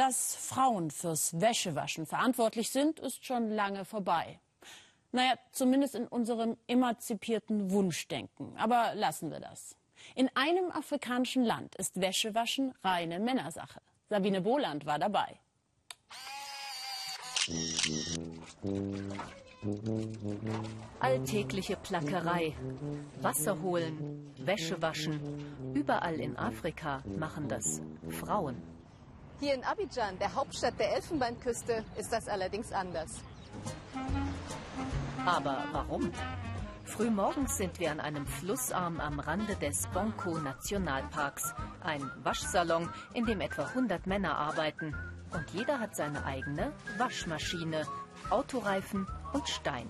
Dass Frauen fürs Wäschewaschen verantwortlich sind, ist schon lange vorbei. Naja, zumindest in unserem emanzipierten Wunschdenken. Aber lassen wir das. In einem afrikanischen Land ist Wäschewaschen reine Männersache. Sabine Boland war dabei. Alltägliche Plackerei, Wasser holen, Wäsche waschen. Überall in Afrika machen das Frauen. Hier in Abidjan, der Hauptstadt der Elfenbeinküste, ist das allerdings anders. Aber warum? Frühmorgens sind wir an einem Flussarm am Rande des Bonko Nationalparks. Ein Waschsalon, in dem etwa 100 Männer arbeiten. Und jeder hat seine eigene Waschmaschine, Autoreifen und Stein.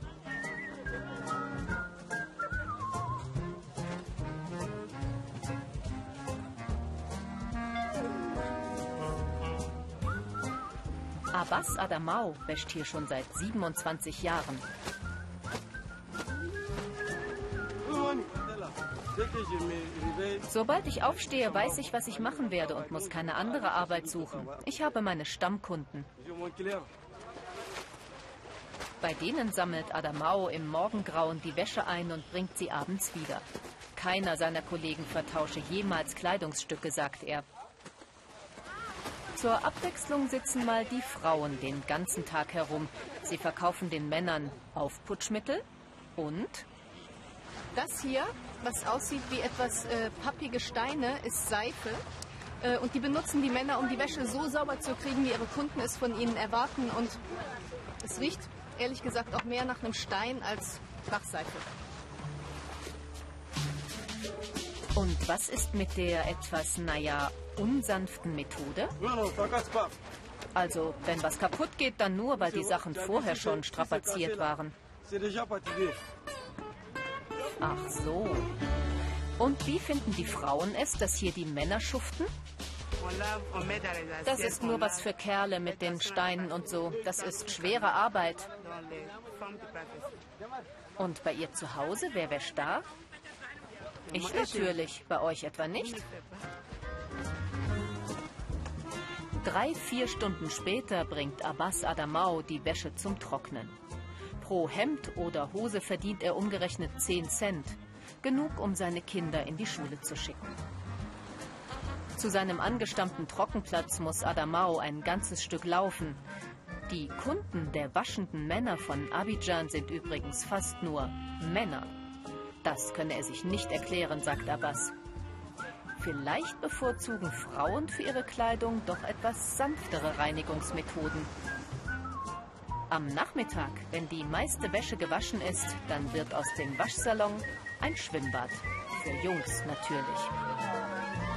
Abbas Adamau wäscht hier schon seit 27 Jahren. Sobald ich aufstehe, weiß ich, was ich machen werde und muss keine andere Arbeit suchen. Ich habe meine Stammkunden. Bei denen sammelt Adamau im Morgengrauen die Wäsche ein und bringt sie abends wieder. Keiner seiner Kollegen vertausche jemals Kleidungsstücke, sagt er. Zur Abwechslung sitzen mal die Frauen den ganzen Tag herum. Sie verkaufen den Männern Aufputschmittel und Das hier, was aussieht wie etwas äh, pappige Steine, ist Seife. Äh, und die benutzen die Männer, um die Wäsche so sauber zu kriegen, wie ihre Kunden es von ihnen erwarten. Und es riecht ehrlich gesagt auch mehr nach einem Stein als nach Seife. Und was ist mit der etwas, naja, unsanften Methode? Also, wenn was kaputt geht, dann nur, weil die Sachen vorher schon strapaziert waren. Ach so. Und wie finden die Frauen es, dass hier die Männer schuften? Das ist nur was für Kerle mit den Steinen und so. Das ist schwere Arbeit. Und bei ihr zu Hause, wer wäscht da? Ich natürlich, bei euch etwa nicht? Drei, vier Stunden später bringt Abbas Adamau die Wäsche zum Trocknen. Pro Hemd oder Hose verdient er umgerechnet 10 Cent. Genug, um seine Kinder in die Schule zu schicken. Zu seinem angestammten Trockenplatz muss Adamau ein ganzes Stück laufen. Die Kunden der waschenden Männer von Abidjan sind übrigens fast nur Männer. Das könne er sich nicht erklären, sagt Abbas. Vielleicht bevorzugen Frauen für ihre Kleidung doch etwas sanftere Reinigungsmethoden. Am Nachmittag, wenn die meiste Wäsche gewaschen ist, dann wird aus dem Waschsalon ein Schwimmbad. Für Jungs natürlich.